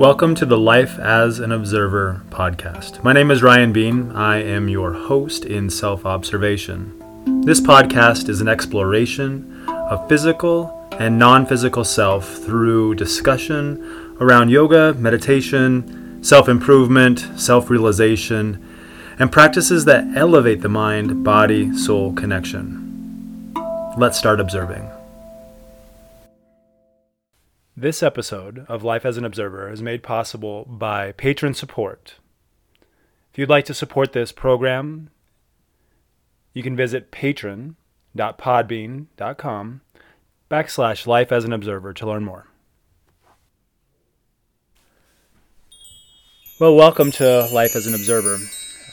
Welcome to the Life as an Observer podcast. My name is Ryan Bean. I am your host in self observation. This podcast is an exploration of physical and non physical self through discussion around yoga, meditation, self improvement, self realization, and practices that elevate the mind body soul connection. Let's start observing. This episode of Life as an Observer is made possible by patron support. If you'd like to support this program, you can visit patron.podbean.com backslash life as an observer to learn more. Well, welcome to Life as an Observer.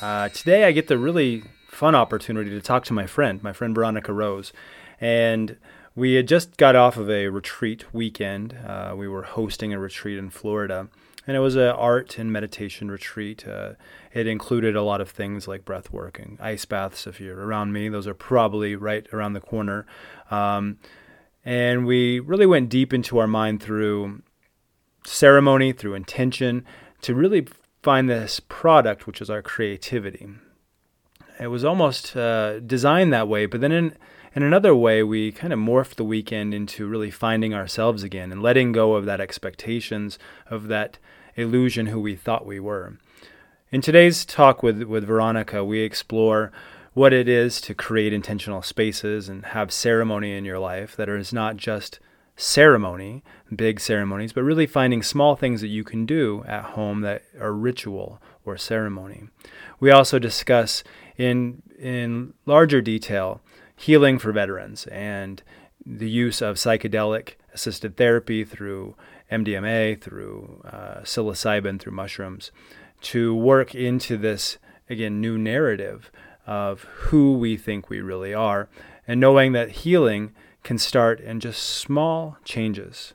Uh, today I get the really fun opportunity to talk to my friend, my friend Veronica Rose. And we had just got off of a retreat weekend. Uh, we were hosting a retreat in Florida, and it was an art and meditation retreat. Uh, it included a lot of things like breath work and ice baths. If you're around me, those are probably right around the corner. Um, and we really went deep into our mind through ceremony, through intention, to really find this product, which is our creativity. It was almost uh, designed that way, but then in in another way, we kind of morphed the weekend into really finding ourselves again and letting go of that expectations of that illusion who we thought we were. In today's talk with, with Veronica, we explore what it is to create intentional spaces and have ceremony in your life that is not just ceremony, big ceremonies, but really finding small things that you can do at home that are ritual or ceremony. We also discuss in in larger detail healing for veterans and the use of psychedelic assisted therapy through MDMA, through uh, psilocybin, through mushrooms, to work into this, again, new narrative of who we think we really are, and knowing that healing can start in just small changes.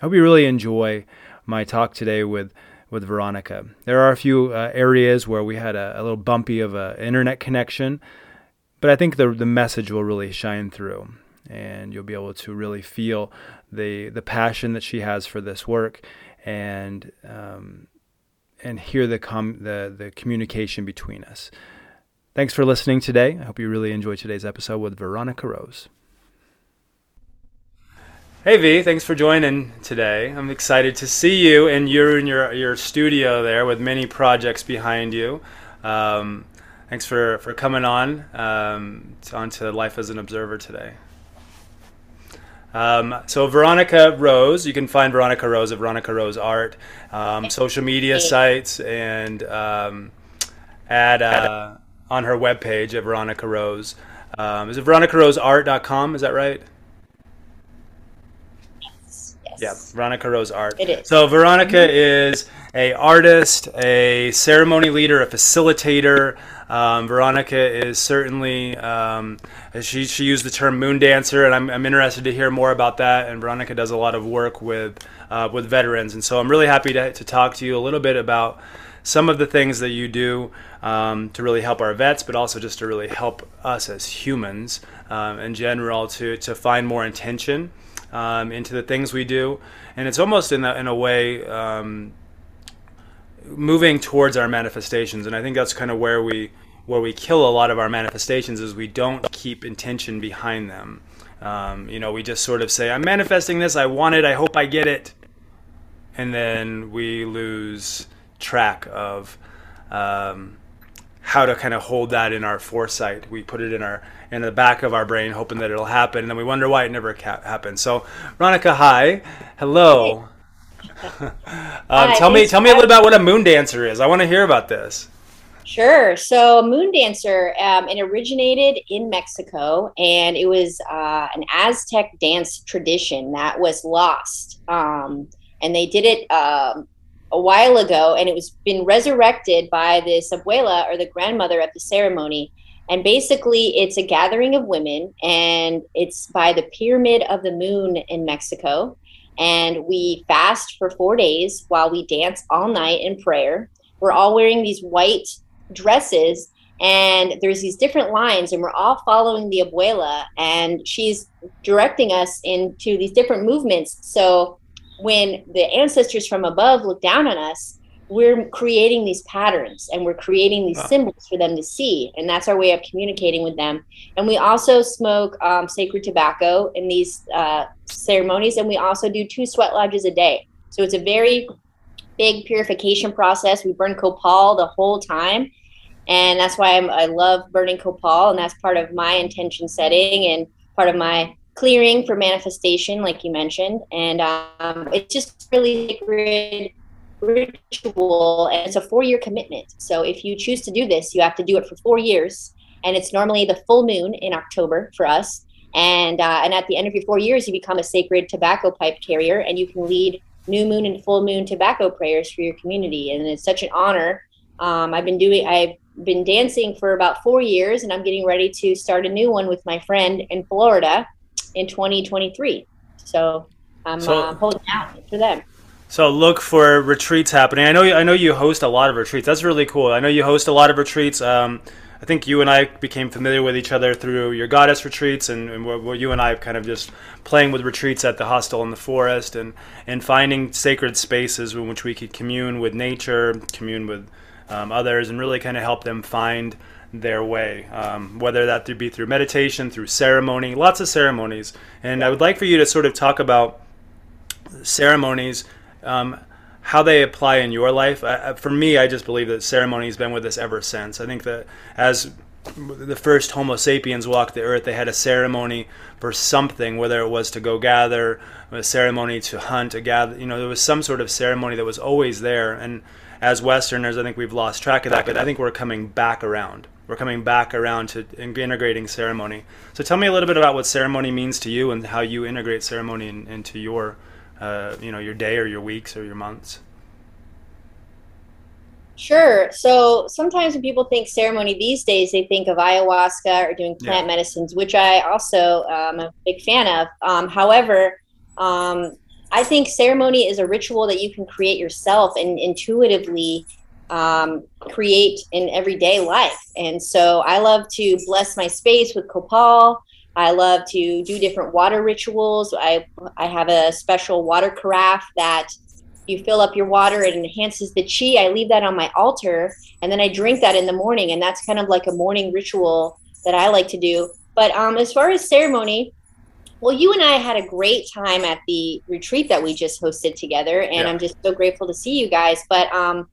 I hope you really enjoy my talk today with, with Veronica. There are a few uh, areas where we had a, a little bumpy of an internet connection but I think the the message will really shine through, and you'll be able to really feel the the passion that she has for this work, and um, and hear the com- the the communication between us. Thanks for listening today. I hope you really enjoyed today's episode with Veronica Rose. Hey V, thanks for joining today. I'm excited to see you, and you're in your your studio there with many projects behind you. Um, Thanks for, for coming on um, on to Life as an Observer today. Um, so Veronica Rose, you can find Veronica Rose at Veronica Rose Art, um, social media sites, and um, at uh, on her webpage at Veronica Rose. Um, is it veronicaroseart.com? Is that right? Yes. yes. Yeah, Veronica Rose Art. It is. So Veronica mm-hmm. is a artist, a ceremony leader, a facilitator. Um, Veronica is certainly um, she she used the term moon dancer, and I'm, I'm interested to hear more about that. And Veronica does a lot of work with uh, with veterans, and so I'm really happy to, to talk to you a little bit about some of the things that you do um, to really help our vets, but also just to really help us as humans um, in general to to find more intention um, into the things we do. And it's almost in a, in a way um, moving towards our manifestations and i think that's kind of where we where we kill a lot of our manifestations is we don't keep intention behind them. Um, you know we just sort of say i'm manifesting this i want it i hope i get it. And then we lose track of um, how to kind of hold that in our foresight. We put it in our in the back of our brain hoping that it'll happen and then we wonder why it never ca- happened. So veronica hi. Hello um, tell me, tell me a little about what a moon dancer is. I want to hear about this. Sure. So, moon dancer, um, it originated in Mexico, and it was uh, an Aztec dance tradition that was lost. Um, and they did it um, a while ago, and it was been resurrected by this abuela or the grandmother at the ceremony. And basically, it's a gathering of women, and it's by the Pyramid of the Moon in Mexico and we fast for four days while we dance all night in prayer. We're all wearing these white dresses, and there's these different lines, and we're all following the abuela, and she's directing us into these different movements. So when the ancestors from above look down on us, we're creating these patterns and we're creating these wow. symbols for them to see. And that's our way of communicating with them. And we also smoke um, sacred tobacco in these uh, ceremonies. And we also do two sweat lodges a day. So it's a very big purification process. We burn copal the whole time. And that's why I'm, i love burning copal. And that's part of my intention setting and part of my clearing for manifestation, like you mentioned. And um, it's just really sacred ritual and it's a four year commitment. So if you choose to do this, you have to do it for four years. And it's normally the full moon in October for us. And, uh, and at the end of your four years, you become a sacred tobacco pipe carrier and you can lead new moon and full moon tobacco prayers for your community. And it's such an honor. Um, I've been doing, I've been dancing for about four years and I'm getting ready to start a new one with my friend in Florida in 2023. So I'm so, uh, holding out for them. So look for retreats happening. I know I know you host a lot of retreats. That's really cool. I know you host a lot of retreats. Um, I think you and I became familiar with each other through your goddess retreats, and, and what you and I kind of just playing with retreats at the hostel in the forest, and and finding sacred spaces in which we could commune with nature, commune with um, others, and really kind of help them find their way, um, whether that be through meditation, through ceremony, lots of ceremonies. And I would like for you to sort of talk about ceremonies um, how they apply in your life. Uh, for me, I just believe that ceremony has been with us ever since. I think that as the first Homo sapiens walked the earth, they had a ceremony for something, whether it was to go gather, a ceremony to hunt, a gather. You know, there was some sort of ceremony that was always there. And as Westerners, I think we've lost track of that. But I think we're coming back around. We're coming back around to integrating ceremony. So tell me a little bit about what ceremony means to you and how you integrate ceremony in, into your uh, you know your day or your weeks or your months Sure. So sometimes when people think ceremony these days, they think of ayahuasca or doing plant yeah. medicines, which I also um, am a big fan of. Um, however, um, I think ceremony is a ritual that you can create yourself and intuitively um, create in everyday life. And so I love to bless my space with copal. I love to do different water rituals. I I have a special water carafe that you fill up your water it enhances the chi. I leave that on my altar and then i drink that in the morning. And that's kind of like a morning ritual that i like to do. But um, as far as ceremony well you and i had a great time at the retreat that we just hosted together. And yeah. i'm just so grateful to see you guys. But um,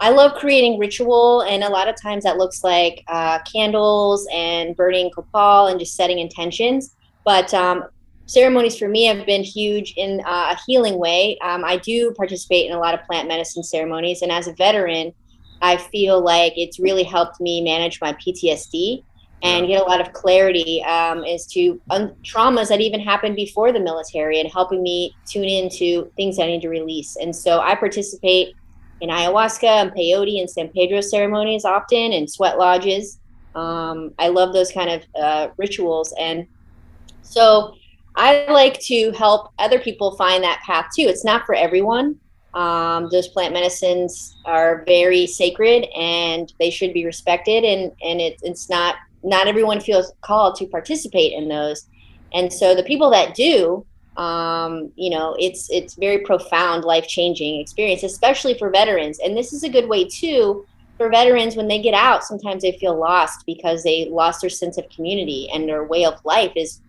I love creating ritual, and a lot of times that looks like uh, candles and burning copal and just setting intentions. But um, ceremonies for me have been huge in uh, a healing way. Um, I do participate in a lot of plant medicine ceremonies, and as a veteran, I feel like it's really helped me manage my PTSD and get a lot of clarity um, as to un- traumas that even happened before the military and helping me tune into things I need to release. And so I participate in ayahuasca and peyote and San Pedro ceremonies often and sweat lodges. Um, I love those kind of uh, rituals. And so I like to help other people find that path too. It's not for everyone. Um, those plant medicines are very sacred and they should be respected. And, and it, it's not, not everyone feels called to participate in those. And so the people that do, um, you know it's it's very profound life changing experience especially for veterans. And this is a good way too for veterans when they get out sometimes they feel lost because they lost their sense of community and their way of life is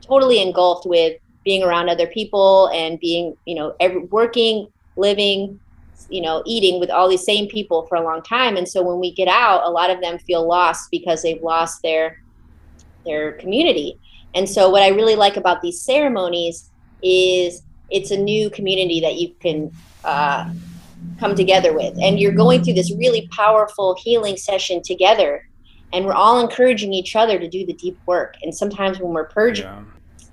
totally engulfed with being around other people and being you know every, working living you know eating with all these same people for a long time. And so when we get out a lot of them feel lost because they've lost their their community and so, what I really like about these ceremonies is it's a new community that you can uh, come together with. And you're going through this really powerful healing session together. And we're all encouraging each other to do the deep work. And sometimes when we're purging, yeah,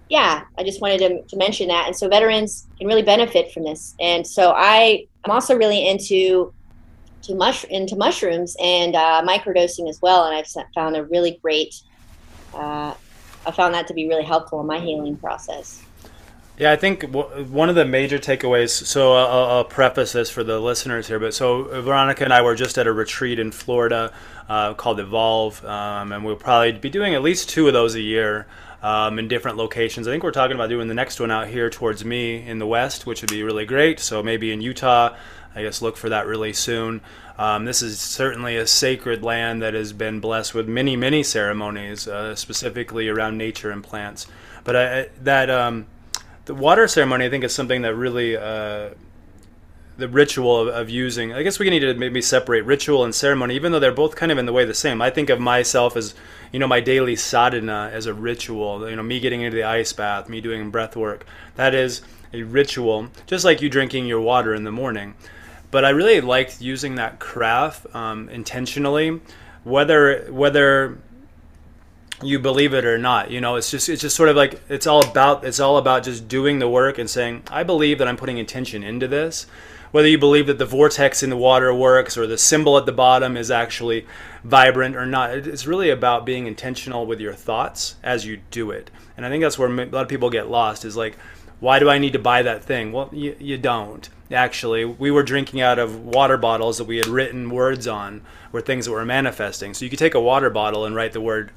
yeah I just wanted to, to mention that. And so, veterans can really benefit from this. And so, I, I'm also really into to mush into mushrooms and uh, microdosing as well. And I've found a really great uh, I found that to be really helpful in my healing process. Yeah, I think w- one of the major takeaways. So I'll, I'll, preface this for the listeners here, but so Veronica and I were just at a retreat in Florida uh, called Evolve, um, and we'll probably be doing at least two of those a year um, in different locations. I think we're talking about doing the next one out here towards me in the west, which would be really great. So maybe in Utah, I guess look for that really soon. Um, this is certainly a sacred land that has been blessed with many, many ceremonies, uh, specifically around nature and plants. But I, that um, the water ceremony, I think, is something that really uh, the ritual of, of, using. I guess we need to maybe separate ritual and ceremony, even though they're both kind of in the way the same. I think of myself as you know my daily sadhana as a ritual. You know, me getting into the ice bath, me doing breath work. That is a ritual, just like you drinking your water in the morning. But I really liked using that carafe um, intentionally, whether whether you believe it or not you know it's just it's just sort of like it's all about it's all about just doing the work and saying i believe that i'm putting intention into this. Whether you believe that the vortex in the water works or the symbol at the bottom is actually vibrant or not it's really about being intentional with your thoughts as you do it. And i think that's where a lot of people get lost is like why do i need to buy that thing well you, you don't actually we were drinking out of water bottles that we had written words on were things that were manifesting so you could take a water bottle and write the word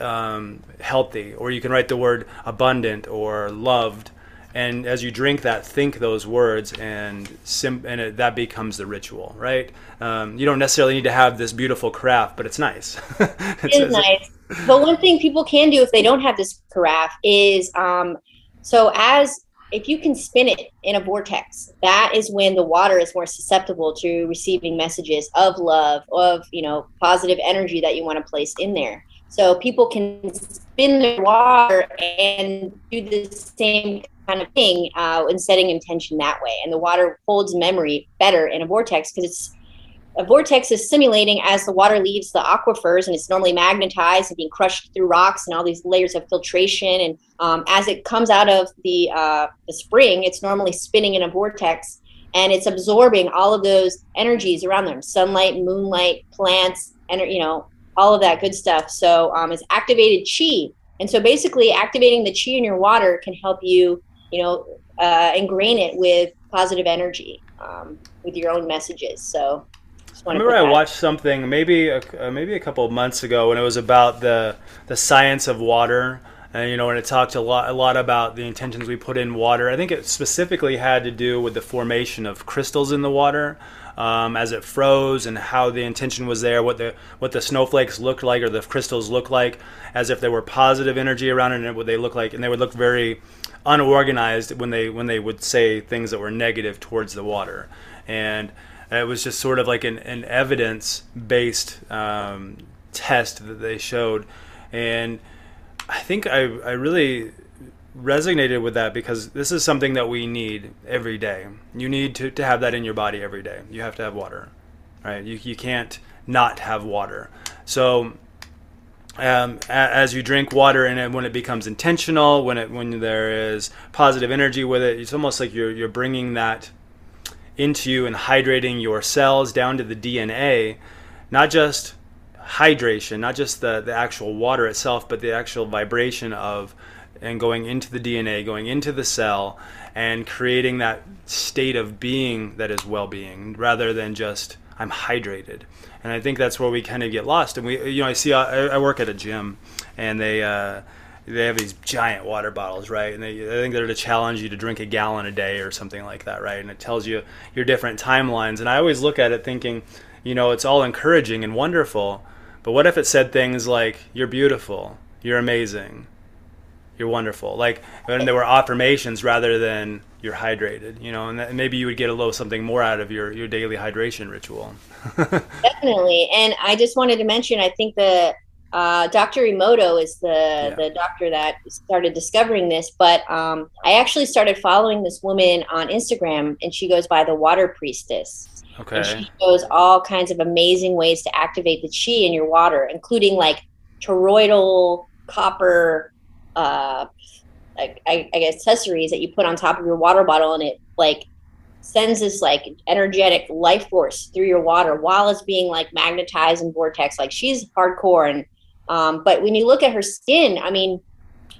um, healthy, or you can write the word abundant or loved. And as you drink that, think those words, and sim- and it, that becomes the ritual, right? Um, you don't necessarily need to have this beautiful craft, but it's nice. it's, it is nice. But one thing people can do if they don't have this carafe is um, so as if you can spin it in a vortex, that is when the water is more susceptible to receiving messages of love, of you know positive energy that you want to place in there. So people can spin their water and do the same kind of thing uh, in setting intention that way. And the water holds memory better in a vortex because it's a vortex is simulating as the water leaves the aquifers and it's normally magnetized and being crushed through rocks and all these layers of filtration. And um, as it comes out of the, uh, the spring, it's normally spinning in a vortex and it's absorbing all of those energies around them sunlight, moonlight, plants, and you know, all of that good stuff. So um, it's activated chi. And so basically activating the chi in your water can help you, you know, uh, ingrain it with positive energy um, with your own messages. So remember I watched something maybe a, uh, maybe a couple of months ago when it was about the the science of water and you know and it talked a lot a lot about the intentions we put in water. I think it specifically had to do with the formation of crystals in the water um, as it froze and how the intention was there, what the what the snowflakes looked like or the crystals looked like, as if there were positive energy around it, and what they look like, and they would look very unorganized when they when they would say things that were negative towards the water, and it was just sort of like an, an evidence based um, test that they showed, and I think I I really resonated with that because this is something that we need every day. You need to, to have that in your body every day. You have to have water, right? You, you can't not have water. So um, as you drink water and when it becomes intentional, when it when there is positive energy with it, it's almost like you're you're bringing that into you and hydrating your cells down to the DNA, not just hydration, not just the, the actual water itself, but the actual vibration of and going into the DNA, going into the cell, and creating that state of being that is well being rather than just I'm hydrated. And I think that's where we kind of get lost. And we, you know, I see, I, I work at a gym and they, uh, they have these giant water bottles, right? And they, I think they're to challenge you to drink a gallon a day or something like that, right? And it tells you your different timelines. And I always look at it thinking, you know, it's all encouraging and wonderful. But what if it said things like, you're beautiful, you're amazing, you're wonderful. Like, and there were affirmations rather than you're hydrated, you know, and that, maybe you would get a little something more out of your, your daily hydration ritual. Definitely. And I just wanted to mention, I think the uh, Dr. Emoto is the, yeah. the doctor that started discovering this, but um, I actually started following this woman on Instagram and she goes by the water priestess. Okay. And she shows all kinds of amazing ways to activate the chi in your water, including like toroidal copper uh, like I, I guess accessories that you put on top of your water bottle, and it like sends this like energetic life force through your water while it's being like magnetized and vortex. Like she's hardcore, and um, but when you look at her skin, I mean,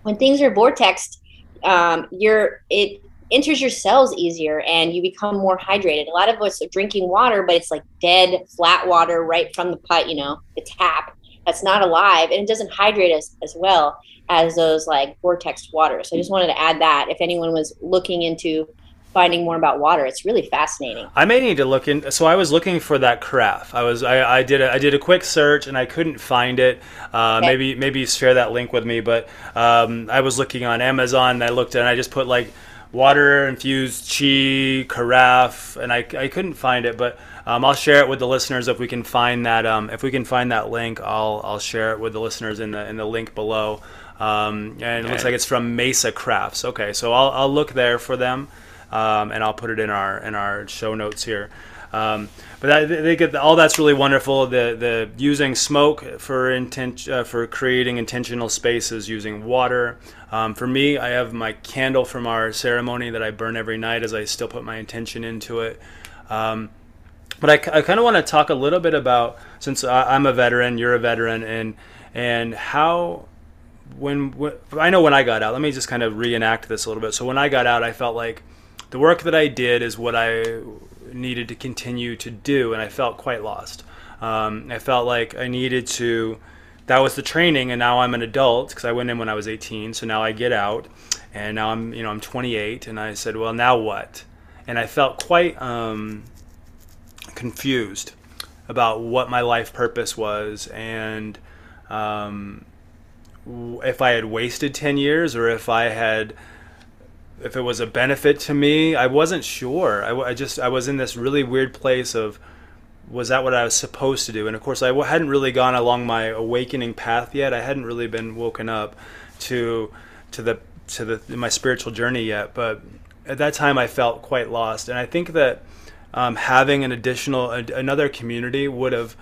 when things are vortexed, um, you're it enters your cells easier and you become more hydrated. A lot of us are drinking water, but it's like dead, flat water right from the pot, you know, the tap that's not alive and it doesn't hydrate us as well as those like vortex water. So I just wanted to add that if anyone was looking into finding more about water. It's really fascinating. I may need to look in. So I was looking for that carafe. I was I, I did a, I did a quick search and I couldn't find it. Uh, okay. Maybe maybe share that link with me. But um, I was looking on Amazon and I looked and I just put like water infused chi carafe and I, I couldn't find it. But um, I'll share it with the listeners if we can find that. Um, if we can find that link, I'll I'll share it with the listeners in the in the link below. Um, and it looks like it's from Mesa Crafts. Okay, so I'll, I'll look there for them um, and I'll put it in our in our show notes here. Um, but they get all that's really wonderful. The the using smoke for intent uh, for creating intentional spaces using water. Um, for me, I have my candle from our ceremony that I burn every night as I still put my intention into it. Um, but I, I kind of want to talk a little bit about since I'm a veteran, you're a veteran, and and how when, when I know when I got out. Let me just kind of reenact this a little bit. So when I got out, I felt like the work that I did is what I needed to continue to do, and I felt quite lost. Um, I felt like I needed to. That was the training, and now I'm an adult because I went in when I was 18. So now I get out, and now I'm you know I'm 28, and I said, well, now what? And I felt quite um, confused about what my life purpose was, and um, if I had wasted 10 years or if I had if it was a benefit to me. I wasn't sure. I, I, just I was in this really weird place of was that what I was supposed to do? And of course, I hadn't really gone along my awakening path yet. I hadn't really been woken up to to the to the my spiritual journey yet. But at that time, I felt quite lost. And I think that um, having an additional another community would have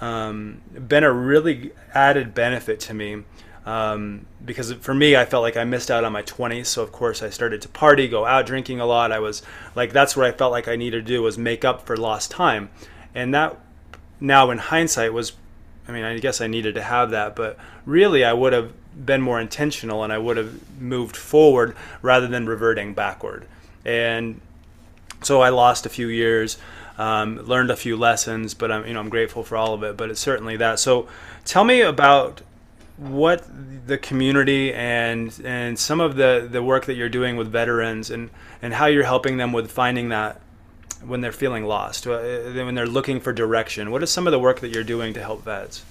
um, been a really added benefit to me um, because for me, I felt like I missed out on my 20s. So of course, I started to party, go out drinking a lot. I was like, that's what I felt like I needed to do was make up for lost time, and that now in hindsight was, I mean, I guess I needed to have that, but really, I would have been more intentional and I would have moved forward rather than reverting backward. And so I lost a few years. Um, learned a few lessons, but I'm you know I'm grateful for all of it. But it's certainly that. So, tell me about what the community and and some of the the work that you're doing with veterans and and how you're helping them with finding that when they're feeling lost uh, when they're looking for direction. What is some of the work that you're doing to help vets?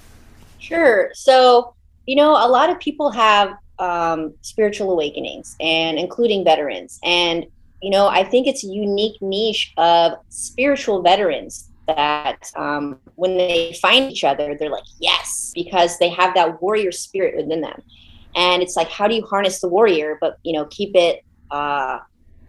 Sure. So you know a lot of people have um, spiritual awakenings and including veterans. And you know i think it's a unique niche of spiritual veterans that um, when they find each other, they're like, yes, because they have that warrior spirit within them. And it's like, how do you harness the warrior, but, you know, keep it uh,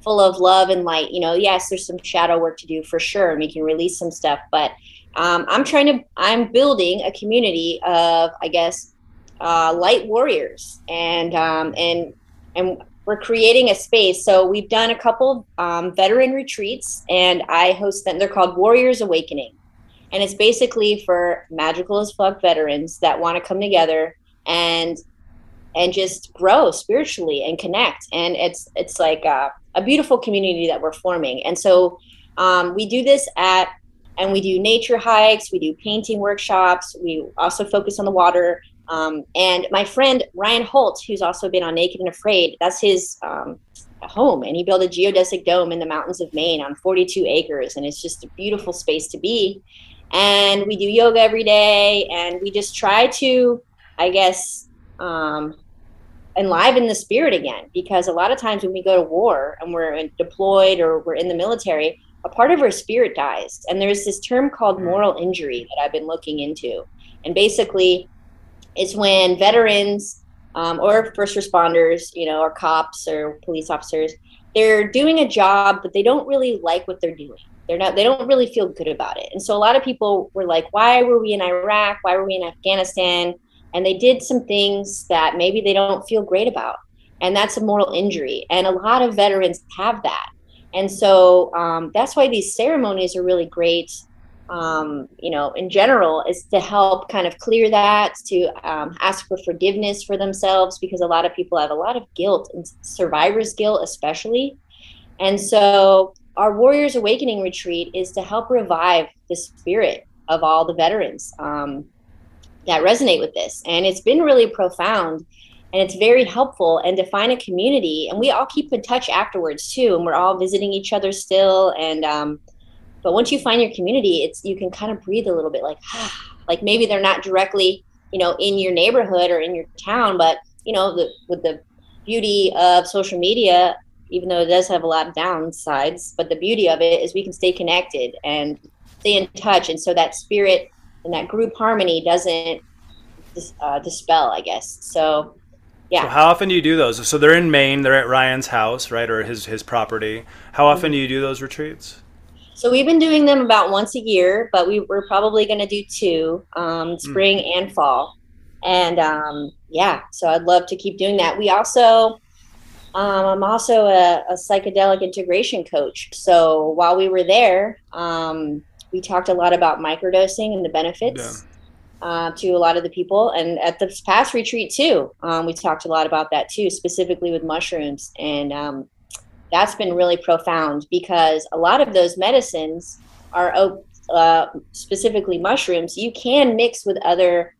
full of love and light? You know, yes, there's some shadow work to do for sure, and we can release some stuff. But um, I'm trying to, I'm building a community of, I guess, uh, light warriors. And, um, and, and we're creating a space. So we've done a couple um, veteran retreats, and I host them. They're called Warriors Awakening, and it's basically for magical as fuck veterans that want to come together and and just grow spiritually and connect. And it's it's like a, a beautiful community that we're forming. And so um, we do this at and we do nature hikes, we do painting workshops, we also focus on the water um, and my friend Ryan Holt, who's also been on Naked and Afraid, that's his um, home. And he built a geodesic dome in the mountains of Maine on 42 acres. And it's just a beautiful space to be. And we do yoga every day. And we just try to, I guess, um, enliven the spirit again. Because a lot of times when we go to war and we're deployed or we're in the military, a part of our spirit dies. And there's this term called moral injury that I've been looking into. And basically, is when veterans um, or first responders, you know, or cops or police officers, they're doing a job, but they don't really like what they're doing. They're not, they don't really feel good about it. And so a lot of people were like, why were we in Iraq? Why were we in Afghanistan? And they did some things that maybe they don't feel great about. And that's a moral injury. And a lot of veterans have that. And so um, that's why these ceremonies are really great um, you know, in general, is to help kind of clear that, to um, ask for forgiveness for themselves, because a lot of people have a lot of guilt and survivor's guilt, especially. And so, our Warriors Awakening retreat is to help revive the spirit of all the veterans um, that resonate with this. And it's been really profound and it's very helpful and to find a community. And we all keep in touch afterwards too. And we're all visiting each other still. And, um, but once you find your community, it's you can kind of breathe a little bit, like like maybe they're not directly, you know, in your neighborhood or in your town, but you know, the, with the beauty of social media, even though it does have a lot of downsides, but the beauty of it is we can stay connected and stay in touch, and so that spirit and that group harmony doesn't uh, dispel, I guess. So. Yeah. So how often do you do those? So they're in Maine. They're at Ryan's house, right, or his his property. How often mm-hmm. do you do those retreats? So we've been doing them about once a year, but we, we're probably going to do two, um, hmm. spring mm. and fall. And um, yeah, so I'd love to keep doing that. We also, um, I'm also a, a, psychedelic integration coach. So while we were there, um, we talked a lot about microdosing and the benefits. Yeah. Uh, to a lot of the people, and at the past retreat too, um, we talked a lot about that too, specifically with mushrooms. And um, that's been really profound because a lot of those medicines are uh, specifically mushrooms you can mix with other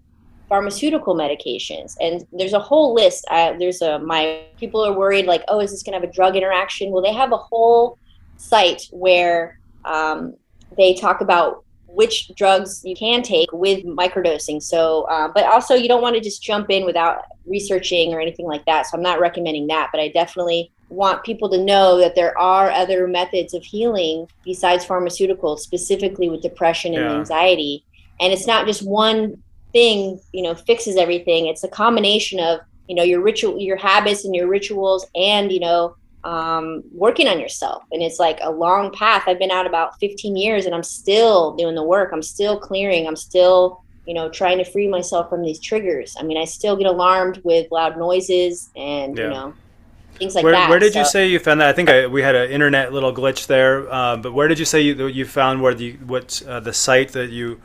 pharmaceutical medications. And there's a whole list. I, there's a my people are worried like oh is this going to have a drug interaction? Well they have a whole site where um, they talk about which drugs you can take with microdosing. So uh, but also you don't want to just jump in without researching or anything like that. So i'm not recommending that but i definitely want people to know that there are other methods of healing besides pharmaceuticals, specifically with depression and yeah. anxiety. And it's not just one thing, you know, fixes everything. It's a combination of, you know, your ritual, your habits and your rituals, and you know, um, working on yourself. And it's like a long path. I've been out about 15 years, and I'm still doing the work. I'm still clearing. I'm still you know, trying to free myself from these triggers. I mean, I still get alarmed with loud noises and, yeah. you know, things like where, that. Where did so. you say you found that? I think I, we had an internet little glitch there, uh, but where did you say you you found where the what uh, the site that you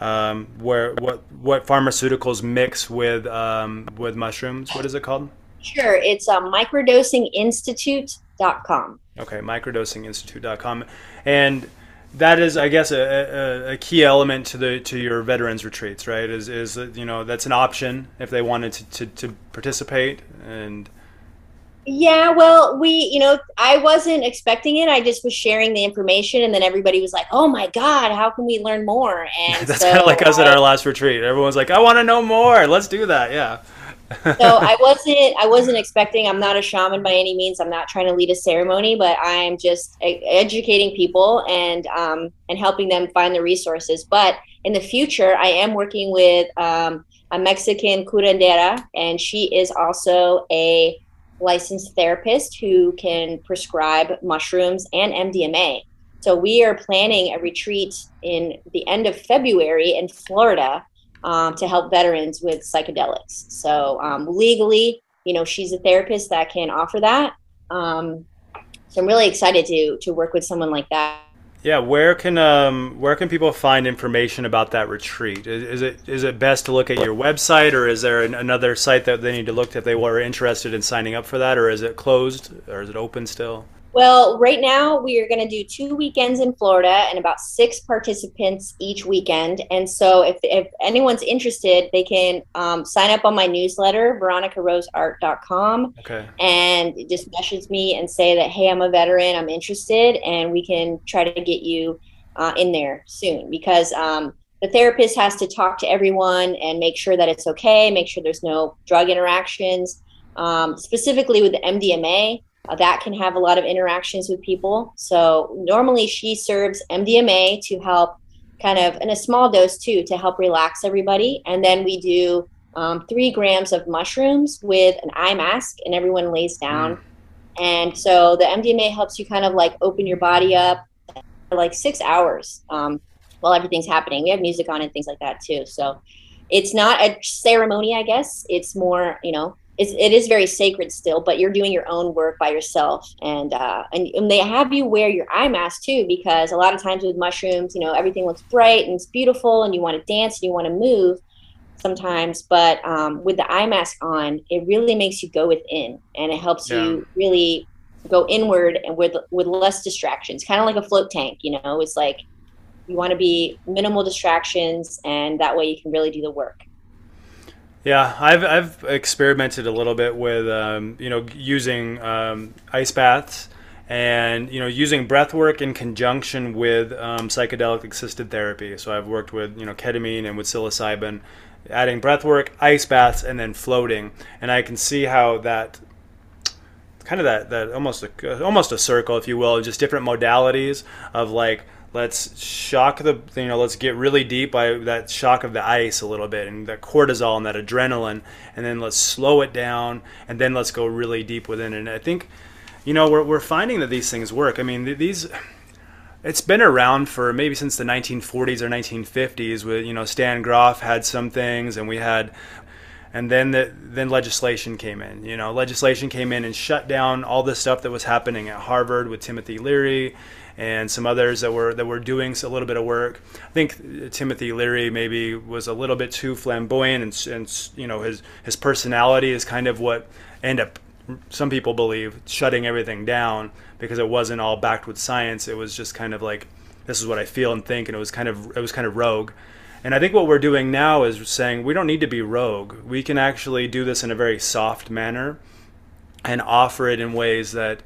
um, where what what pharmaceuticals mix with um, with mushrooms? What is it called? Sure, it's uh, microdosinginstitute.com. Okay, microdosinginstitute.com, and that is, I guess, a, a, a, key element to the to your veterans retreats, right? Is is you know that's an option if they wanted to, to, to participate and yeah, well, we, you know, I wasn't expecting it. I just was sharing the information, and then everybody was like, "Oh my god, how can we learn more?" And that's so kind of like us at our last retreat. Everyone's like, "I want to know more. Let's do that." Yeah. so I wasn't, I wasn't expecting. I'm not a shaman by any means. I'm not trying to lead a ceremony, but I'm just educating people and um, and helping them find the resources. But in the future, I am working with um, a Mexican curandera, and she is also a licensed therapist who can prescribe mushrooms and MDMA. So we are planning a retreat in the end of February in Florida um, to help veterans with psychedelics. So um, legally, you know, she's a therapist that can offer that. Um, so I'm really excited to to work with someone like that. Yeah, where can um, where can people find information about that retreat? Is, is, it is it best to look at your website, or is there an, another site that they need to look at if they were interested in signing up for that, or is it closed, or is it open still? Well, right now we are going to do two weekends in Florida and about six participants each weekend. And so, if, if anyone's interested, they can um, sign up on my newsletter, veronicaroseart.com, okay. and just message me and say that, hey, I'm a veteran, I'm interested, and we can try to get you uh, in there soon because um, the therapist has to talk to everyone and make sure that it's okay, make sure there's no drug interactions. Um, specifically with the MDMA, that can have a lot of interactions with people. So normally she serves MDMA to help kind of in a small dose too to help relax everybody. And then we do um, three grams of mushrooms with an eye mask and everyone lays down. Mm. And so the MDMA helps you kind of like open your body up for like six hours um, while everything's happening. We have music on and things like that too. So it's not a ceremony, I guess. It's more, you know, it's, it is very sacred still, but you're doing your own work by yourself. And, uh, and, and they have you wear your eye mask too, because a lot of times with mushrooms, you know, everything looks bright and it's beautiful and you want to dance and you want to move sometimes. But um, with the eye mask on, it really makes you go within and it helps yeah. you really go inward and with, with less distractions, kind of like a float tank, you know, it's like you want to be minimal distractions and that way you can really do the work. Yeah, I've I've experimented a little bit with um, you know using um, ice baths and you know using breath work in conjunction with um, psychedelic assisted therapy. So I've worked with you know ketamine and with psilocybin, adding breath work, ice baths, and then floating, and I can see how that kind of that that almost a, almost a circle, if you will, just different modalities of like let's shock the you know let's get really deep by that shock of the ice a little bit and that cortisol and that adrenaline and then let's slow it down and then let's go really deep within and i think you know we're, we're finding that these things work. I mean these it's been around for maybe since the 1940s or 1950s with you know stan grof had some things and we had and then the, then legislation came in. You know legislation came in and shut down all the stuff that was happening at harvard with timothy leary and some others that were that were doing a little bit of work. I think Timothy Leary maybe was a little bit too flamboyant, and, and you know his his personality is kind of what end up some people believe shutting everything down because it wasn't all backed with science. It was just kind of like this is what I feel and think, and it was kind of it was kind of rogue. And I think what we're doing now is saying we don't need to be rogue. We can actually do this in a very soft manner and offer it in ways that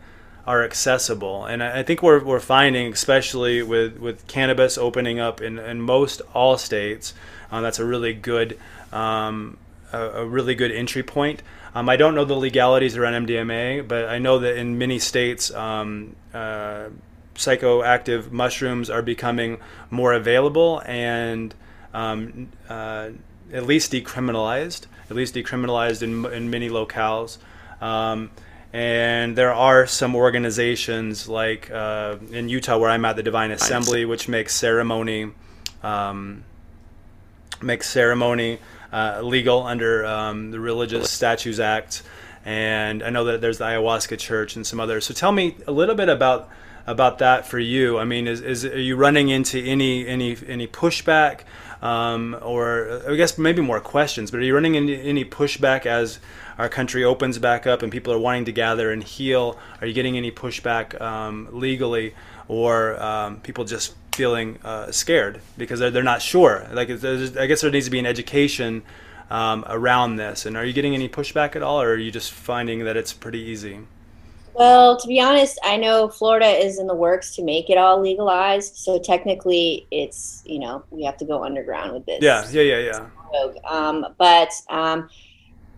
are accessible. And I, think we're, we're finding, especially with, with cannabis opening up in, in most all states, um, that's a really good um, a, a, really good entry point. Um, I don't know the legalities around MDMA, but I know that in many states, um, uh, psychoactive mushrooms are becoming more available and um, uh, at least decriminalized, at least decriminalized in, in many locales. Um, and there are some organizations like uh, in Utah where I'm at the Divine Assembly, which makes ceremony um, makes ceremony uh, legal under um, the Religious Statutes Act, and I know that there's the Ayahuasca Church and some others. So tell me a little bit about about that for you. I mean, is, is are you running into any any any pushback? Um, or I guess maybe more questions, but are you running into any pushback as our country opens back up and people are wanting to gather and heal, are you getting any pushback um, legally, or um, people just feeling uh, scared because they're, they're not sure? Like, I guess there needs to be an education um, around this. And are you getting any pushback at all, or are you just finding that it's pretty easy? Well, to be honest, I know Florida is in the works to make it all legalized. So technically, it's you know we have to go underground with this. Yeah, yeah, yeah, yeah. Um, but um,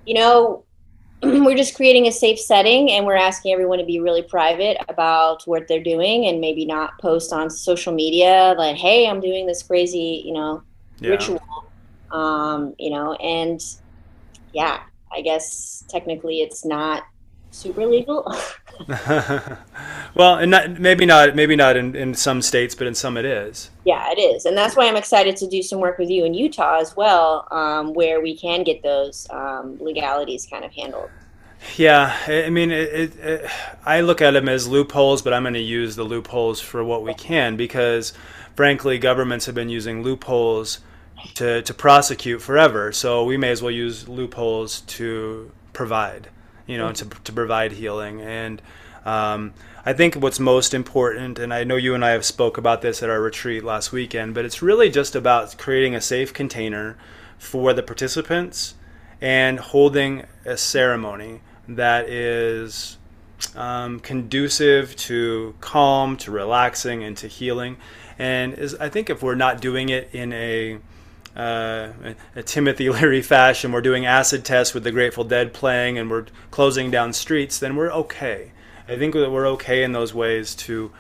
you know, we're just creating a safe setting and we're asking everyone to be really private about what they're doing and maybe not post on social media like hey i'm doing this crazy you know yeah. ritual um, you know and yeah i guess technically it's not super legal? Well and not, maybe not maybe not in, in some states but in some it is. Yeah it is. And that's why i'm excited to do some work with you in utah as well um, where we can get those um, legalities kind of handled. Yeah i mean it, it, it, i look at them as loopholes but i'm going to use the loopholes for what we can because frankly governments have been using loopholes to, to prosecute forever so we may as well use loopholes to provide you know, to, to provide healing. And um, I think what's most important, and I know you and I have spoke about this at our retreat last weekend, but it's really just about creating a safe container for the participants and holding a ceremony that is um, conducive to calm, to relaxing, and to healing. And is I think if we're not doing it in a uh, a Timothy Leary fashion, we're doing acid tests with the Grateful Dead playing, and we're closing down streets, then we're okay. I think that we're okay in those ways to,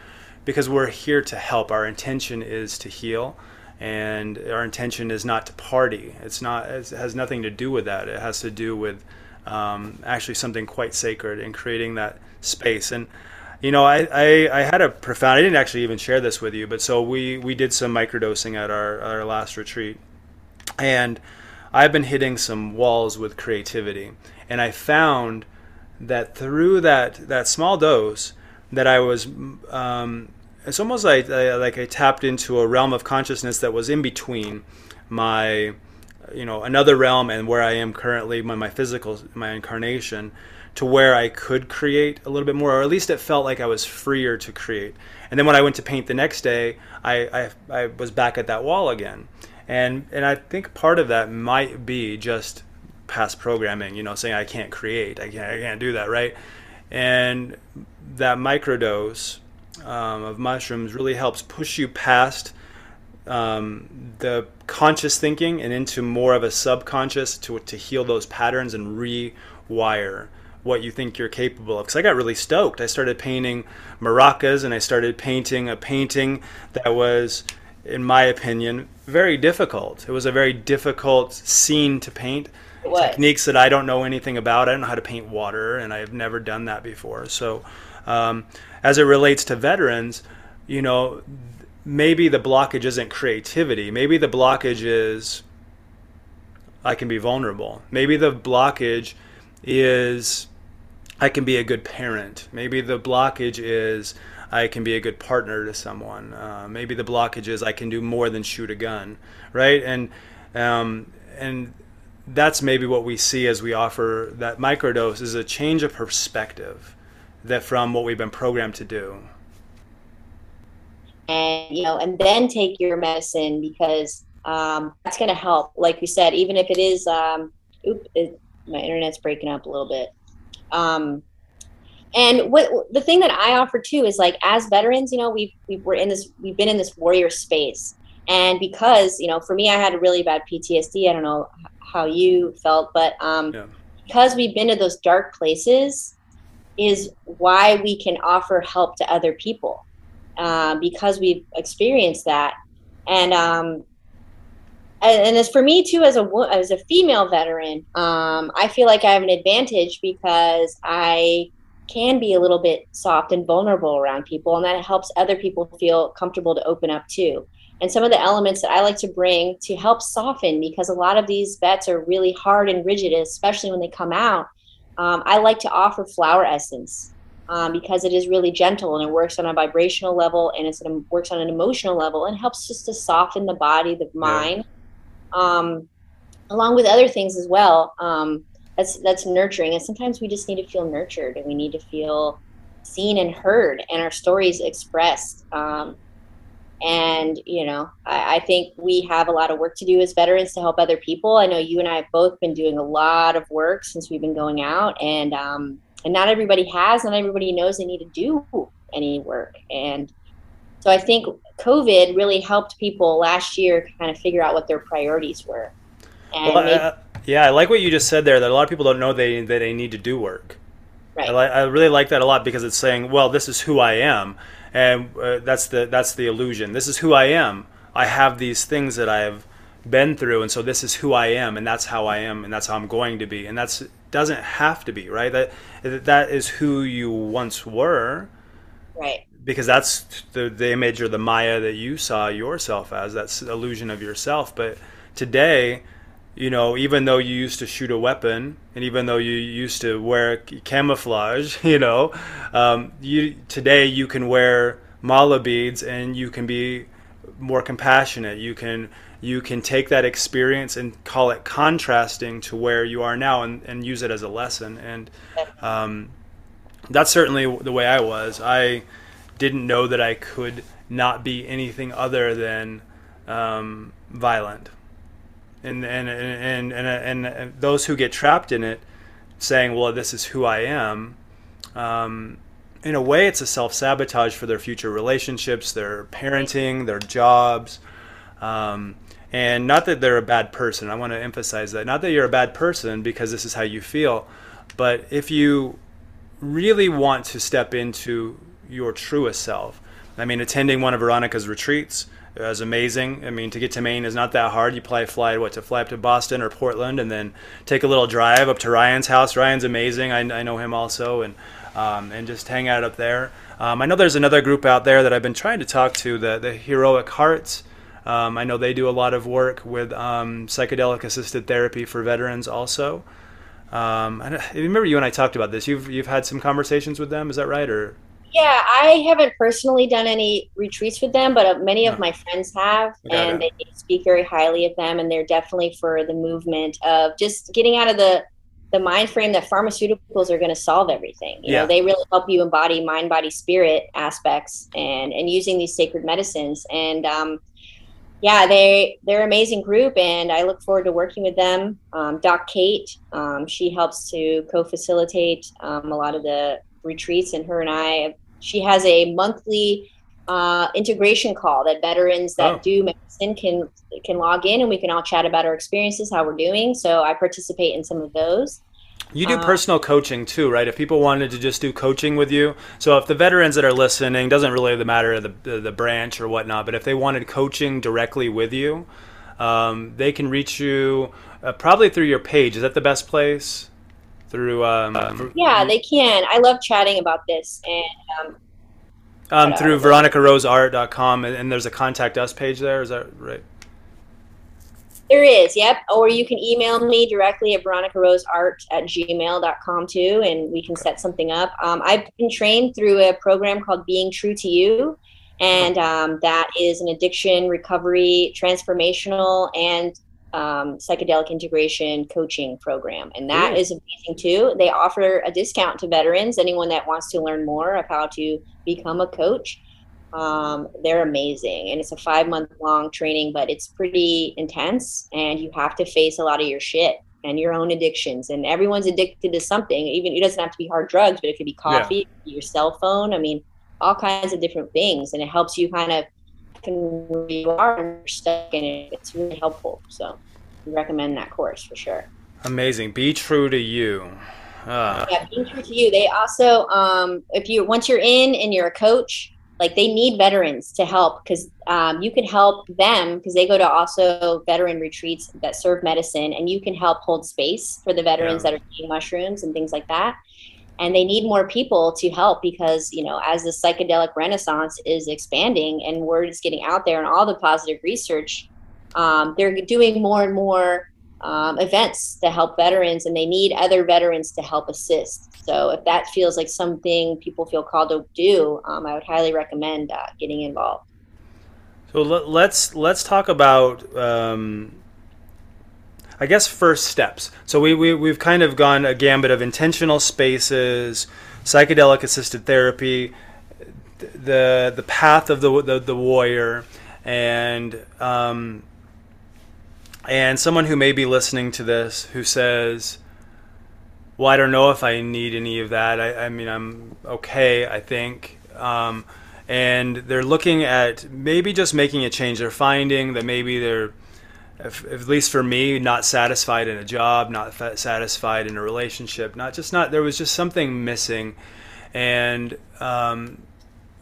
because we're here to help. Our intention is to heal, and our intention is not to party. It's not. It has nothing to do with that. It has to do with um, actually something quite sacred and creating that space. And you know, I, I, I, had a profound. I didn't actually even share this with you, but so we we did some microdosing at our our last retreat, and I've been hitting some walls with creativity, and I found that through that that small dose, that I was. Um, it's almost like like I tapped into a realm of consciousness that was in between my you know another realm and where I am currently my, my physical my incarnation to where I could create a little bit more or at least it felt like I was freer to create and then when I went to paint the next day I, I, I was back at that wall again and and I think part of that might be just past programming you know saying I can't create I can't I can't do that right and that microdose um, of mushrooms really helps push you past um, the conscious thinking and into more of a subconscious to, to heal those patterns and rewire what you think you're capable of. Because I got really stoked. I started painting maracas and I started painting a painting that was, in my opinion, very difficult. It was a very difficult scene to paint. Techniques that I don't know anything about. I don't know how to paint water, and I've never done that before. So, um, as it relates to veterans, you know, maybe the blockage isn't creativity. Maybe the blockage is I can be vulnerable. Maybe the blockage is I can be a good parent. Maybe the blockage is I can be a good partner to someone. Uh, maybe the blockage is I can do more than shoot a gun, right? And um, and that's maybe what we see as we offer that microdose is a change of perspective that from what we've been programmed to do and you know and then take your medicine because um, that's going to help like we said even if it is um, it, my internet's breaking up a little bit um, and what the thing that i offer too is like as veterans you know we've, we we're in this we've been in this warrior space and because you know for me i had a really bad ptsd i don't know how you felt but um, yeah. because we've been to those dark places is why we can offer help to other people uh, because we've experienced that. And um, and, and as for me too, as a as a female veteran, um, I feel like I have an advantage because I can be a little bit soft and vulnerable around people, and that helps other people feel comfortable to open up too. And some of the elements that I like to bring to help soften, because a lot of these vets are really hard and rigid, especially when they come out. Um, I like to offer flower essence um, because it is really gentle and it works on a vibrational level and it works on an emotional level and helps just to soften the body, the mind, yeah. um, along with other things as well. Um, that's that's nurturing, and sometimes we just need to feel nurtured and we need to feel seen and heard, and our stories expressed. Um, and you know, I, I think we have a lot of work to do as veterans to help other people. I know you and I have both been doing a lot of work since we've been going out, and um, and not everybody has not everybody knows they need to do any work and so i think covid really helped people last year kind of figure out what their priorities were and well, uh, yeah i like what you just said there that a lot of people don't know they that they need to do work. Right. I, I really like that a lot because it's saying well this is who i am and uh, that's the that's the illusion. This is who i am. I have these things that i've been through and so this is who i am and that's how i am and that's how i'm going to be and that's doesn't have to be right? That that is who you once were. Right. Because that's the, the image or the maya that you saw yourself as that's illusion of yourself. But today you know even though you used to shoot a weapon and even though you used to wear camouflage you know um, you today you can wear mala beads and you can be more compassionate you can you can take that experience and call it contrasting to where you are now and, and use it as a lesson. And um, that's certainly the way I was. I didn't know that I could not be anything other than um, violent. And and, and, and, and, those who get trapped in it saying, well, this is who I am, um, in a way, it's a self sabotage for their future relationships, their parenting, their jobs. Um, and not that they're a bad person. I want to emphasize that. Not that you're a bad person because this is how you feel, but if you really want to step into your truest self, I mean, attending one of Veronica's retreats is amazing. I mean, to get to Maine is not that hard. You probably fly what to fly up to Boston or Portland, and then take a little drive up to Ryan's house. Ryan's amazing. I, I know him also, and um, and just hang out up there. Um, I know there's another group out there that I've been trying to talk to, the the Heroic Hearts Um, I know they do a lot of work with um, psychedelic assisted therapy for veterans also. Um, I remember you and I talked about this. You've you've had some conversations with them, is that right? Or yeah, I haven't personally done any retreats with them, but uh, many of my friends have, and it. they speak very highly of them. And they're definitely for the movement of just getting out of the the mind frame that pharmaceuticals are going to solve everything. You yeah. know, they really help you embody mind, body, spirit aspects, and and using these sacred medicines. And um, yeah, they they're an amazing group, and I look forward to working with them. Um, Doc Kate, um, she helps to co-facilitate um, a lot of the retreats, and her and I, she has a monthly uh, integration call that veterans that oh. do medicine can can log in, and we can all chat about our experiences, how we're doing. So I participate in some of those. You do uh, personal coaching too, right? If people wanted to just do coaching with you, so if the veterans that are listening doesn't really matter the, the, the branch or whatnot, but if they wanted coaching directly with you, um, they can reach you uh, probably through your page. Is that the best place? Through um, yeah, they can. I love chatting about this and. Um, um, through veronicaroseart.com and, and there's a contact us page there. Is that right? There is, yep. Or you can email me directly at veronicaroseart at gmail.com too, and we can set something up. Um, I've been trained through a program called Being True to You, and um, that is an addiction recovery, transformational, and um, psychedelic integration coaching program. And that is amazing too. They offer a discount to veterans, anyone that wants to learn more of how to become a coach. Um, they're amazing. And it's a five month long training, but it's pretty intense. And you have to face a lot of your shit and your own addictions. And everyone's addicted to something. Even it doesn't have to be hard drugs, but it could be coffee, yeah. your cell phone. I mean, all kinds of different things. And it helps you kind of where you are and you're stuck in it. It's really helpful. So I recommend that course for sure. Amazing. Be true to you. Uh. Yeah, being true to you. They also, um, if you once you're in and you're a coach, like they need veterans to help because um, you can help them because they go to also veteran retreats that serve medicine and you can help hold space for the veterans yeah. that are taking mushrooms and things like that and they need more people to help because you know as the psychedelic renaissance is expanding and word is getting out there and all the positive research um, they're doing more and more um, events to help veterans and they need other veterans to help assist so if that feels like something people feel called to do, um, I would highly recommend uh, getting involved. So let's let's talk about um, I guess first steps. So we, we we've kind of gone a gambit of intentional spaces, psychedelic assisted therapy, the the path of the the, the warrior, and um, and someone who may be listening to this who says, well, I don't know if I need any of that. I, I mean, I'm okay, I think. Um, and they're looking at maybe just making a change. They're finding that maybe they're, if, at least for me, not satisfied in a job, not satisfied in a relationship, not just not, there was just something missing. And um,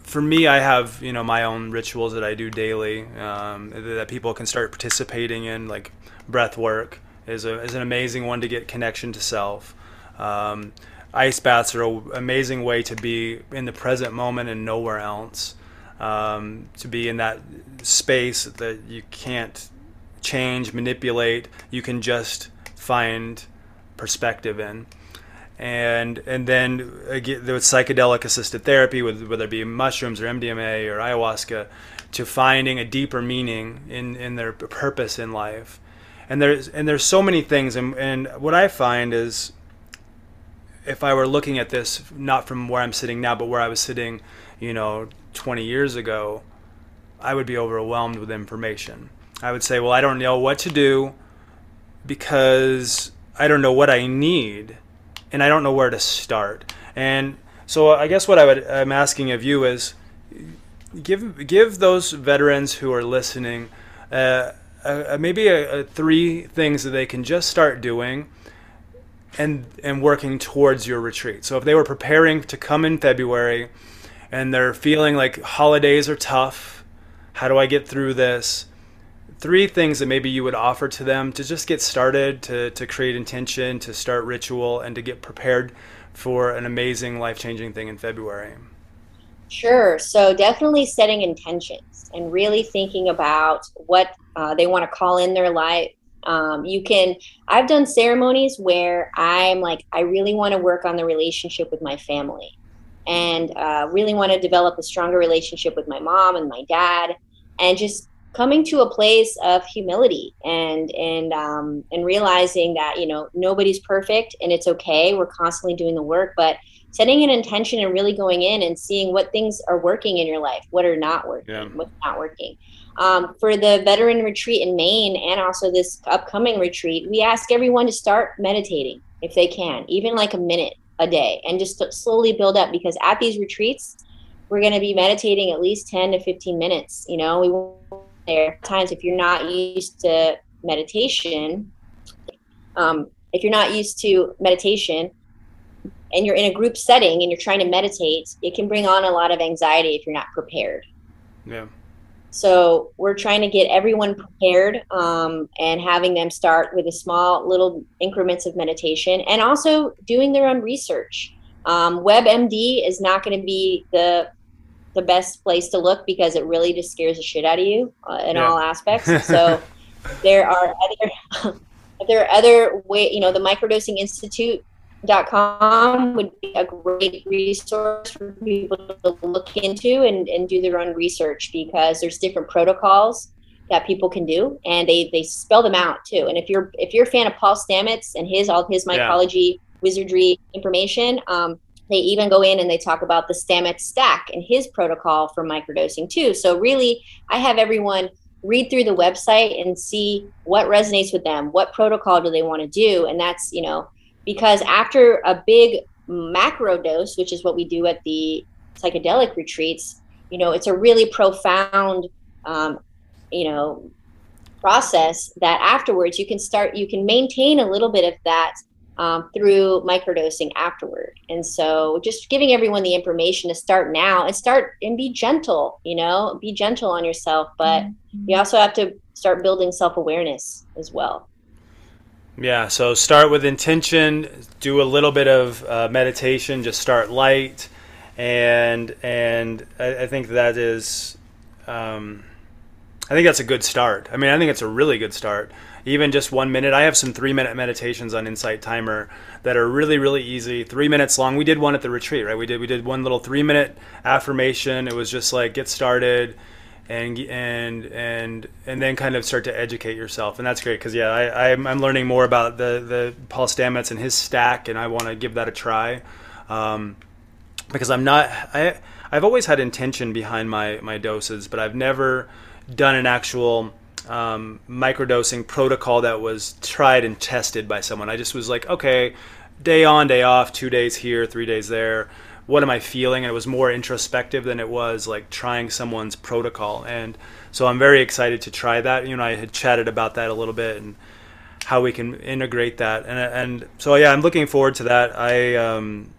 for me, I have, you know, my own rituals that I do daily um, that people can start participating in, like breath work is, a, is an amazing one to get connection to self. Um, ice baths are an amazing way to be in the present moment and nowhere else. Um, to be in that space that you can't change, manipulate, you can just find perspective in. And and then again, with psychedelic assisted therapy, with whether it be mushrooms or MDMA or ayahuasca, to finding a deeper meaning in, in their purpose in life. And there's and there's so many things, and, and what I find is if I were looking at this not from where I'm sitting now, but where I was sitting, you know, 20 years ago, I would be overwhelmed with information. I would say, well, I don't know what to do because I don't know what I need and I don't know where to start. And so I guess what I would, I'm asking of you is give give those veterans who are listening uh, uh, maybe a, a three things that they can just start doing and and working towards your retreat. So if they were preparing to come in February and they're feeling like holidays are tough, how do I get through this? Three things that maybe you would offer to them to just get started, to, to create intention, to start ritual, and to get prepared for an amazing life changing thing in February. Sure. So definitely setting intentions and really thinking about what uh, they want to call in their life. Um, you can, I've done ceremonies where I'm like, I really want to work on the relationship with my family and uh, really want to develop a stronger relationship with my mom and my dad and just coming to a place of humility and and um, and realizing that you know nobody's perfect and it's okay. We're constantly doing the work but setting an intention and really going in and seeing what things are working in your life what are not working yeah. what's not working. Um, for the veteran retreat in maine and also this upcoming retreat we ask everyone to start meditating if they can even like a minute a day and just slowly build up because at these retreats we're going to be meditating at least 10 to 15 minutes you know? We there times if you're not used to meditation um, if you're not used to meditation and you're in a group setting and you're trying to meditate it can bring on a lot of anxiety if you're not prepared. Yeah. So we're trying to get everyone prepared um, and having them start with a small little increments of meditation and also doing their own research. Um, webmd is not going to be the the best place to look because it really just scares the shit out of you uh, in yeah. all aspects. So there are other there are other way you know the microdosing institute dot com would be a great resource for people to look into and, and do their own research because there's different protocols that people can do and they they spell them out too and if you're if you're a fan of paul stamets and his all his mycology yeah. wizardry information um, they even go in and they talk about the Stamets stack and his protocol for microdosing too. So really, I have everyone read through the website and see what resonates with them. What protocol do they want to do? And that's you know because after a big macro dose, which is what we do at the psychedelic retreats, you know, it's a really profound, um, you know, process that afterwards you can start you can maintain a little bit of that um, through microdosing afterward. And so just giving everyone the information to start now and start and be gentle, you know, be gentle on yourself. But mm-hmm. you also have to start building self awareness as well. Yeah, so start with intention, do a little bit of uh, meditation, just start light. And and I, I think that is, um, I think that's a good start. I mean, I think it's a really good start even just one minute. I have some three minute meditations on Insight Timer that are really really easy, three minutes long. We did one at the retreat, right? We did we did one little three minute affirmation. It was just like get started. And and and and then kind of start to educate yourself, and that's great because yeah, I, I'm, I'm learning more about the the Paul Stamets and his stack, and I want to give that a try, um, because I'm not I I've always had intention behind my my doses, but I've never done an actual um, microdosing protocol that was tried and tested by someone. I just was like, okay, day on, day off, two days here, three days there. What am I feeling? And it was more introspective than it was like trying someone's protocol. And so I'm very excited to try that. You know, I had chatted about that a little bit and how we can integrate that. And and so yeah, I'm looking forward to that. I um,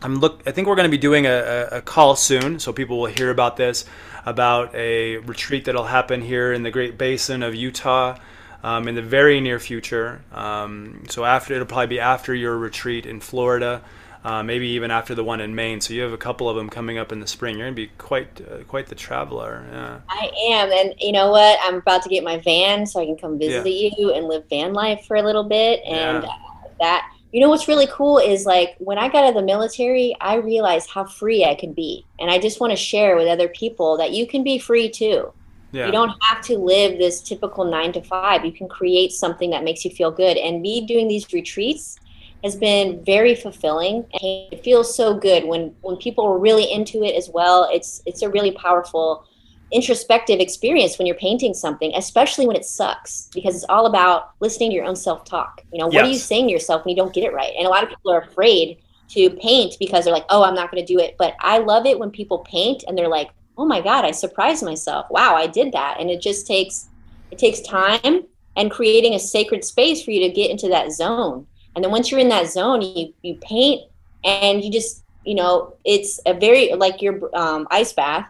I'm look. I think we're going to be doing a, a call soon, so people will hear about this about a retreat that'll happen here in the Great Basin of Utah um, in the very near future. Um, so after it'll probably be after your retreat in Florida, uh, maybe even after the one in Maine. So you have a couple of them coming up in the spring. You're gonna be quite uh, quite the traveler. Yeah. I am, and you know what? I'm about to get my van so I can come visit yeah. you and live van life for a little bit, and yeah. that you know what's really cool is like when I got out of the military, I realized how free I could be. And I just want to share with other people that you can be free too. Yeah. You don't have to live this typical nine to five. You can create something that makes you feel good. And me doing these retreats has been very fulfilling. And it feels so good when when people are really into it as well. It's it's a really powerful introspective experience when you're painting something, especially when it sucks, because it's all about listening to your own self talk. You know, what yes. are you saying to yourself when you don't get it right? And a lot of people are afraid to paint because they're like, oh, I'm not going to do it. But I love it when people paint and they're like, oh my God, I surprised myself. Wow, I did that. And it just takes, it takes time and creating a sacred space for you to get into that zone. And then once you're in that zone, you, you paint and you just, you know, it's a very, like your um, ice bath,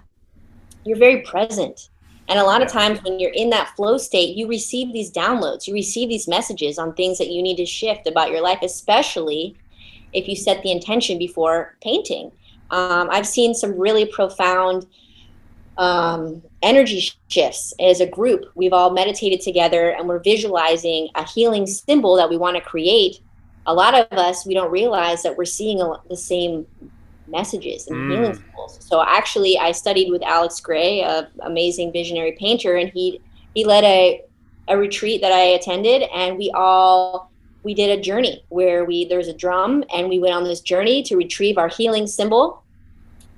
you're very present. And a lot of times when you're in that flow state, you receive these downloads, you receive these messages on things that you need to shift about your life, especially if you set the intention before painting. um, I've seen some really profound um, energy shifts as a group. We've all meditated together and we're visualizing a healing symbol that we want to create. A lot of us, we don't realize that we're seeing a, the same messages and mm. healing symbols. So actually, I studied with Alex Grey, a amazing visionary painter, and he he led a a retreat that I attended, and we all we did a journey where we there's a drum, and we went on this journey to retrieve our healing symbol.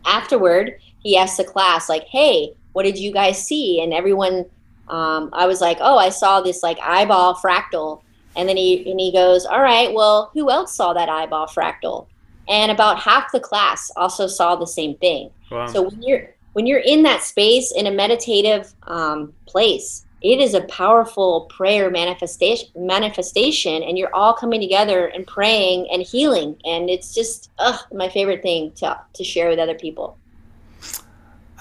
Afterward, he asked the class like, "Hey, what did you guys see?" And everyone, um, I was like, "Oh, I saw this like eyeball fractal." And then he and he goes, "All right, well, who else saw that eyeball fractal?" And about half the class also saw the same thing. Wow. So when you're when you're in that space in a meditative um, place, it is a powerful prayer manifestation manifestation and you're all coming together and praying and healing and it's just ugh, my favorite thing to, to share with other people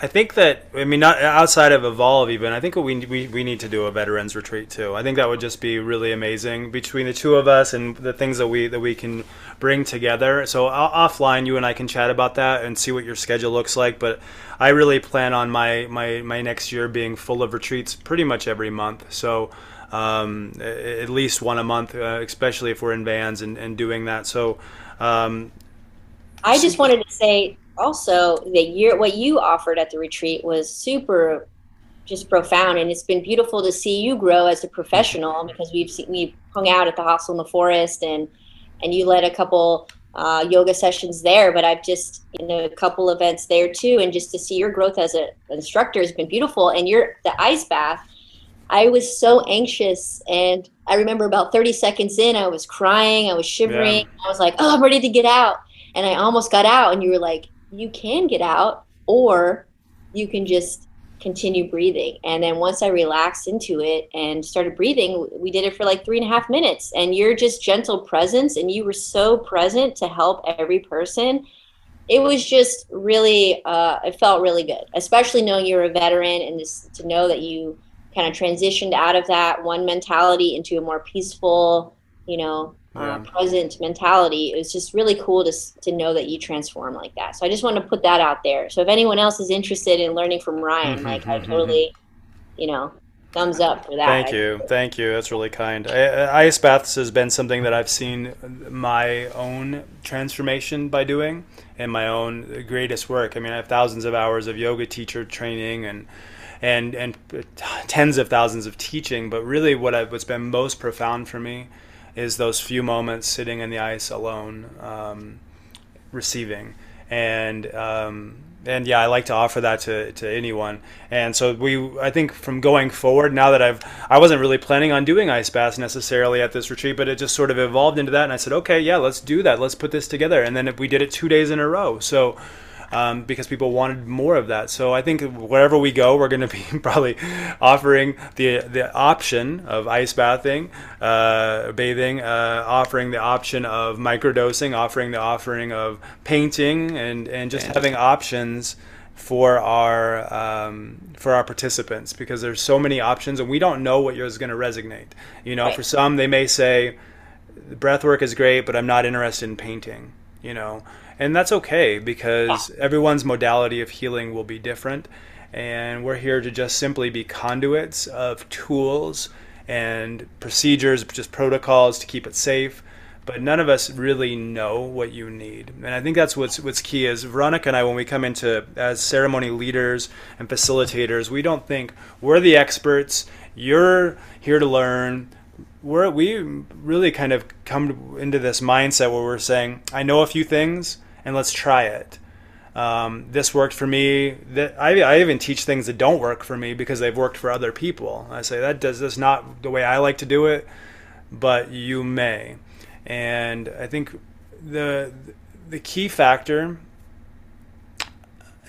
I think that I mean not outside of Evolve even I think we, we we need to do a veterans retreat too. I think that would just be really amazing between the two of us and the things that we that we can bring together. So offline you and I can chat about that and see what your schedule looks like, but I really plan on my my my next year being full of retreats pretty much every month. So um, at least one a month, uh, especially if we're in vans and, and doing that. So um, I just wanted to say also that year what you offered at the retreat was super just profound and it's been beautiful to see you grow as a professional because we've seen, we hung out at the hostel in the forest and and you led a couple uh, yoga sessions there but i've just you know a couple events there too and just to see your growth as an instructor has been beautiful. And your the ice bath i was so anxious and i remember about 30 seconds in i was crying i was shivering. Yeah. i was like oh i'm ready to get out. And i almost got out and you were like you can get out or you can just continue breathing. And then once I relaxed into it and started breathing, we did it for like three and a half minutes. And you're just gentle presence, and you were so present to help every person. It was just really, uh, it felt really good, especially knowing you're a veteran and just to know that you kind of transitioned out of that one mentality into a more peaceful, you know, uh, present mentality. It was just really cool to to know that you transform like that. So I just want to put that out there. So if anyone else is interested in learning from Ryan, mm-hmm, like I mm-hmm, totally, mm-hmm. you know, thumbs up for that. Thank you, thank you. That's really kind. I, ice baths has been something that I've seen my own transformation by doing, and my own greatest work. I mean, I have thousands of hours of yoga teacher training and and and tens of thousands of teaching. But really, what I've, what's been most profound for me is those few moments sitting in the ice alone, um, receiving, and um, and yeah, I like to offer that to, to anyone. And so we, I think from going forward, now that I've, I wasn't really planning on doing ice baths necessarily at this retreat, but it just sort of evolved into that. And I said, okay, yeah, let's do that. Let's put this together. And then if we did it two days in a row. So um, because people wanted more of that. So I think wherever we go, we're going to be probably offering the the option of ice bathing, uh, bathing, uh, offering the option of microdosing, offering the offering of painting, and and just having options for our um, for our participants because there's so many options and we don't know what yours is going to resonate. You know, right. for some they may say breath work is great, but I'm not interested in painting. You know, and that's okay because ah. everyone's modality of healing will be different. And we're here to just simply be conduits of tools and procedures just protocols to keep it safe. But none of us really know what you need. And i think that's what's what's key is veronica and i when we come into as ceremony leaders and facilitators we don't think we're the experts. You're here to learn. We're, we really kind of come into this mindset where we're saying i know a few things and let's try it. Um, this worked for me. That I, I even teach things that don't work for me because they've worked for other people. I say that does this not the way I like to do it, but you may. And I think the the key factor,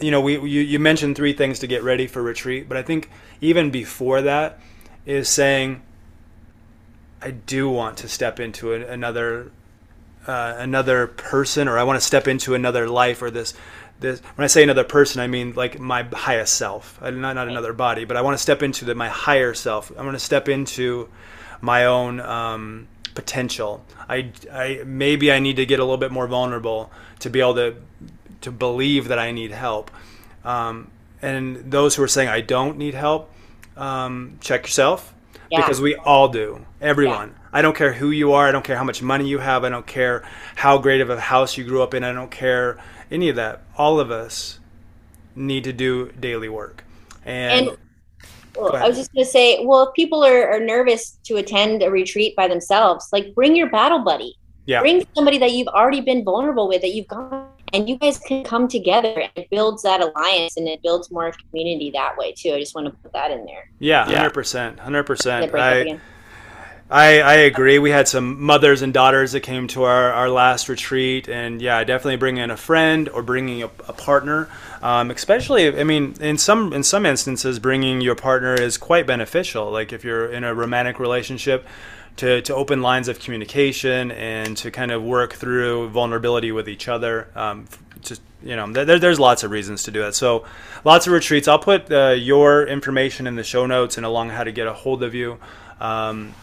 you know, we you, you mentioned three things to get ready for retreat, but I think even before that is saying, I do want to step into another uh, another person or I want to step into another life or this this when I say another person I mean like my highest self not not another body but I want to step into the, my higher self I want to step into my own um, potential I, I maybe I need to get a little bit more vulnerable to be able to to believe that I need help. Um, and those who are saying I don't need help, um, check yourself yeah. because we all do. Everyone. Yeah. I don't care who you are. I don't care how much money you have. I don't care how great of a house you grew up in. I don't care any of that. All of us need to do daily work. And, and well, I was just going to say, well, if people are, are nervous to attend a retreat by themselves, like bring your battle buddy. Yeah. Bring somebody that you've already been vulnerable with, that you've gone, and you guys can come together and it builds that alliance and it builds more community that way too. I just want to put that in there. Yeah, hundred percent, hundred percent. I, I agree. We had some mothers and daughters that came to our, our last retreat, and yeah, definitely bringing in a friend or bringing a, a partner. Um, especially, I mean, in some in some instances, bringing your partner is quite beneficial. Like if you're in a romantic relationship, to, to open lines of communication and to kind of work through vulnerability with each other. Um, just you know, there, there's lots of reasons to do that. So, lots of retreats. I'll put uh, your information in the show notes and along how to get a hold of you. Um,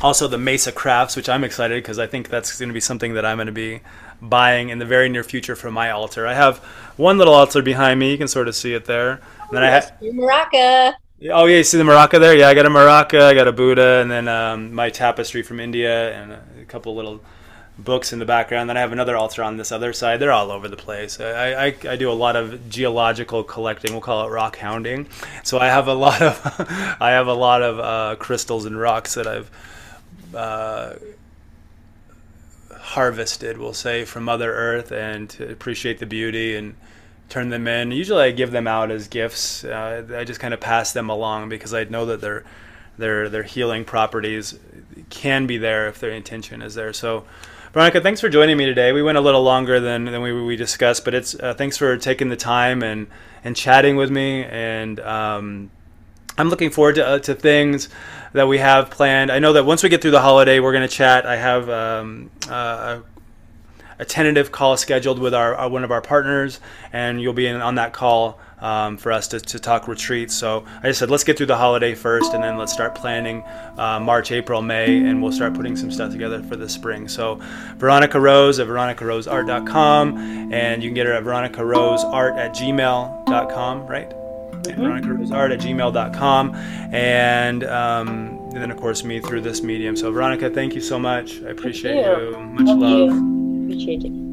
also the Mesa Crafts, which I'm excited because I think that's going to be something that I'm going to be buying in the very near future for my altar. I have one little altar behind me. You can sort of see it there. And then I have maraca. Oh yeah, you see the maraca there? Yeah, I got a maraca, I got a Buddha, and then um, my tapestry from India, and a couple little books in the background. Then I have another altar on this other side. They're all over the place. I, I, I do a lot of geological collecting. We'll call it rock hounding. So I have a lot of I have a lot of uh, crystals and rocks that I've uh, harvested, we'll say, from Mother Earth and to appreciate the beauty and turn them in. Usually I give them out as gifts. Uh, I just kind of pass them along because I know that their their their healing properties can be there if their intention is there. So Veronica, thanks for joining me today. We went a little longer than, than we, we discussed, but it's uh, thanks for taking the time and and chatting with me and um, I'm looking forward to, uh, to things that we have planned. I know that once we get through the holiday, we're going to chat. I have um, uh, a tentative call scheduled with our, our, one of our partners, and you'll be in, on that call um, for us to, to talk retreats. So I just said, let's get through the holiday first, and then let's start planning uh, March, April, May, and we'll start putting some stuff together for the spring. So Veronica Rose at veronicaroseart.com, and you can get her at veronicaroseart at gmail.com, right? mm-hmm. art at gmail.com. And, um, and then, of course, me through this medium. So, Veronica, thank you so much. I appreciate you. you. Much thank love. Appreciate it.